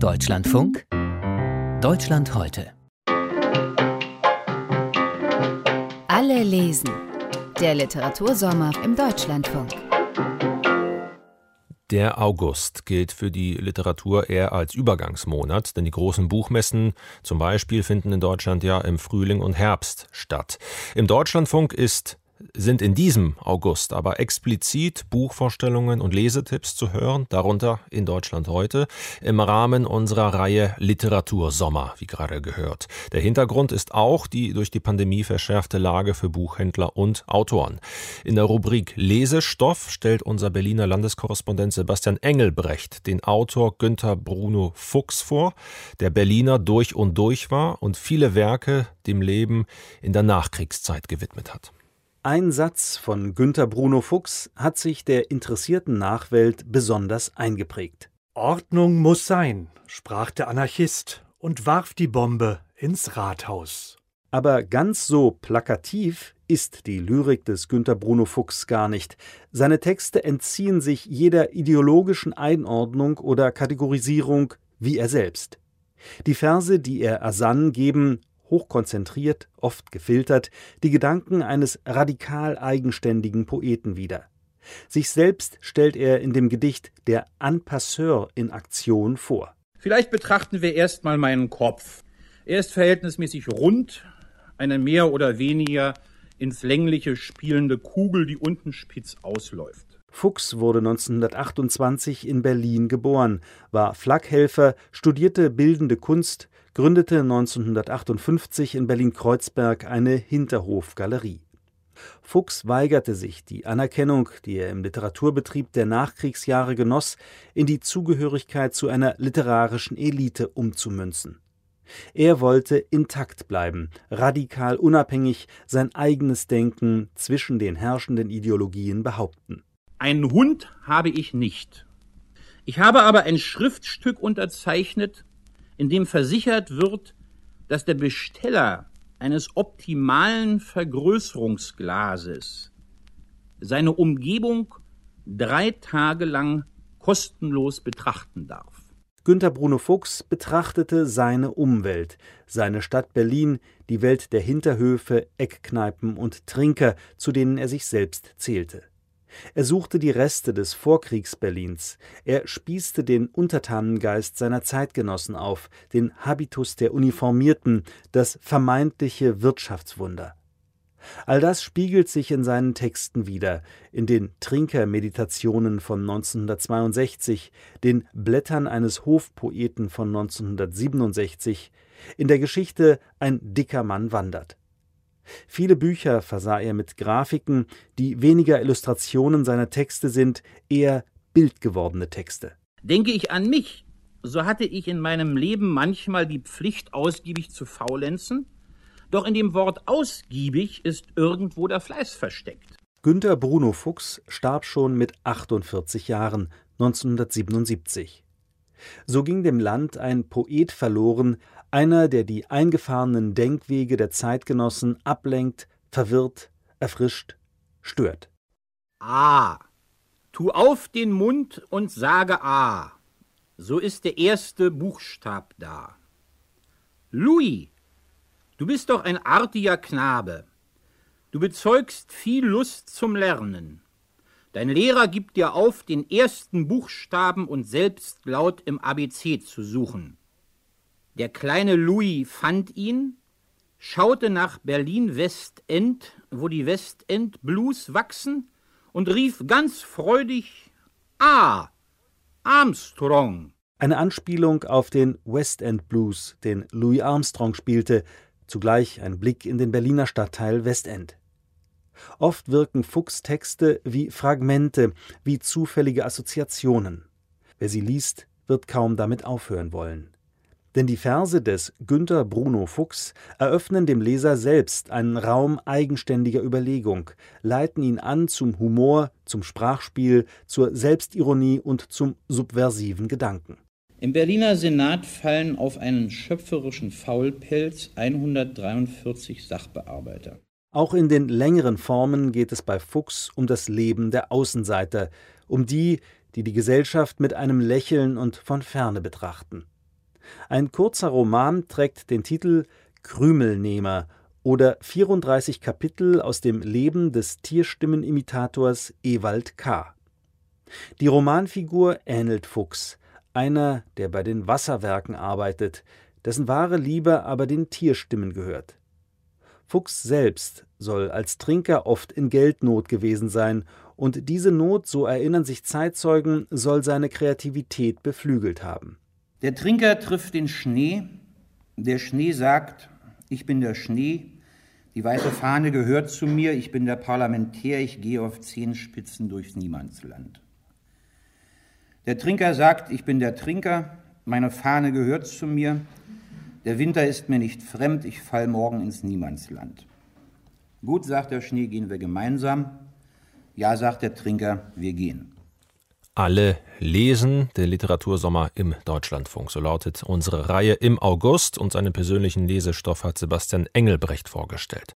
Deutschlandfunk Deutschland heute. Alle lesen. Der Literatursommer im Deutschlandfunk. Der August gilt für die Literatur eher als Übergangsmonat, denn die großen Buchmessen zum Beispiel finden in Deutschland ja im Frühling und Herbst statt. Im Deutschlandfunk ist sind in diesem August aber explizit Buchvorstellungen und Lesetipps zu hören, darunter in Deutschland heute, im Rahmen unserer Reihe Literatursommer, wie gerade gehört. Der Hintergrund ist auch die durch die Pandemie verschärfte Lage für Buchhändler und Autoren. In der Rubrik Lesestoff stellt unser Berliner Landeskorrespondent Sebastian Engelbrecht den Autor Günther Bruno Fuchs vor, der Berliner durch und durch war und viele Werke dem Leben in der Nachkriegszeit gewidmet hat. Ein Satz von Günter Bruno Fuchs hat sich der interessierten Nachwelt besonders eingeprägt. Ordnung muss sein, sprach der Anarchist und warf die Bombe ins Rathaus. Aber ganz so plakativ ist die Lyrik des Günter Bruno Fuchs gar nicht. Seine Texte entziehen sich jeder ideologischen Einordnung oder Kategorisierung wie er selbst. Die Verse, die er ersann, geben hochkonzentriert, oft gefiltert, die Gedanken eines radikal eigenständigen Poeten wider. Sich selbst stellt er in dem Gedicht Der Anpasseur in Aktion vor. Vielleicht betrachten wir erstmal meinen Kopf. Er ist verhältnismäßig rund, eine mehr oder weniger ins Längliche spielende Kugel, die unten spitz ausläuft. Fuchs wurde 1928 in Berlin geboren, war Flakhelfer, studierte bildende Kunst, gründete 1958 in Berlin-Kreuzberg eine Hinterhofgalerie. Fuchs weigerte sich, die Anerkennung, die er im Literaturbetrieb der Nachkriegsjahre genoss, in die Zugehörigkeit zu einer literarischen Elite umzumünzen. Er wollte intakt bleiben, radikal unabhängig sein eigenes Denken zwischen den herrschenden Ideologien behaupten. Einen Hund habe ich nicht. Ich habe aber ein Schriftstück unterzeichnet, in dem versichert wird, dass der Besteller eines optimalen Vergrößerungsglases seine Umgebung drei Tage lang kostenlos betrachten darf. Günter Bruno Fuchs betrachtete seine Umwelt, seine Stadt Berlin, die Welt der Hinterhöfe, Eckkneipen und Trinker, zu denen er sich selbst zählte. Er suchte die Reste des Vorkriegs-Berlins. Er spießte den Untertanengeist seiner Zeitgenossen auf, den Habitus der Uniformierten, das vermeintliche Wirtschaftswunder. All das spiegelt sich in seinen Texten wider, in den Trinkermeditationen von 1962, den Blättern eines Hofpoeten von 1967, in der Geschichte Ein dicker Mann wandert. Viele Bücher versah er mit Grafiken, die weniger Illustrationen seiner Texte sind, eher bildgewordene Texte. Denke ich an mich, so hatte ich in meinem Leben manchmal die Pflicht, ausgiebig zu faulenzen, doch in dem Wort ausgiebig ist irgendwo der Fleiß versteckt. Günter Bruno Fuchs starb schon mit 48 Jahren 1977. So ging dem Land ein Poet verloren, einer, der die eingefahrenen Denkwege der Zeitgenossen ablenkt, verwirrt, erfrischt, stört. A. Tu auf den Mund und sage A. So ist der erste Buchstab da. Louis, du bist doch ein artiger Knabe. Du bezeugst viel Lust zum Lernen. Dein Lehrer gibt dir auf, den ersten Buchstaben und selbst laut im ABC zu suchen. Der kleine Louis fand ihn, schaute nach Berlin-Westend, wo die Westend-Blues wachsen, und rief ganz freudig Ah, Armstrong. Eine Anspielung auf den West End Blues, den Louis Armstrong spielte, zugleich ein Blick in den Berliner Stadtteil Westend. Oft wirken Fuchs Texte wie Fragmente, wie zufällige Assoziationen. Wer sie liest, wird kaum damit aufhören wollen. Denn die Verse des Günter Bruno Fuchs eröffnen dem Leser selbst einen Raum eigenständiger Überlegung, leiten ihn an zum Humor, zum Sprachspiel, zur Selbstironie und zum subversiven Gedanken. Im Berliner Senat fallen auf einen schöpferischen Faulpelz 143 Sachbearbeiter. Auch in den längeren Formen geht es bei Fuchs um das Leben der Außenseiter, um die, die die Gesellschaft mit einem Lächeln und von ferne betrachten. Ein kurzer Roman trägt den Titel Krümelnehmer oder 34 Kapitel aus dem Leben des Tierstimmenimitators Ewald K. Die Romanfigur ähnelt Fuchs, einer, der bei den Wasserwerken arbeitet, dessen wahre Liebe aber den Tierstimmen gehört. Fuchs selbst soll als Trinker oft in Geldnot gewesen sein, und diese Not, so erinnern sich Zeitzeugen, soll seine Kreativität beflügelt haben. Der Trinker trifft den Schnee, der Schnee sagt, ich bin der Schnee, die weiße Fahne gehört zu mir, ich bin der Parlamentär, ich gehe auf Zehenspitzen durchs Niemandsland. Der Trinker sagt, ich bin der Trinker, meine Fahne gehört zu mir, der Winter ist mir nicht fremd, ich fall morgen ins Niemandsland. Gut, sagt der Schnee, gehen wir gemeinsam. Ja, sagt der Trinker, wir gehen. Alle lesen, der Literatursommer im Deutschlandfunk. So lautet unsere Reihe im August und seinen persönlichen Lesestoff hat Sebastian Engelbrecht vorgestellt.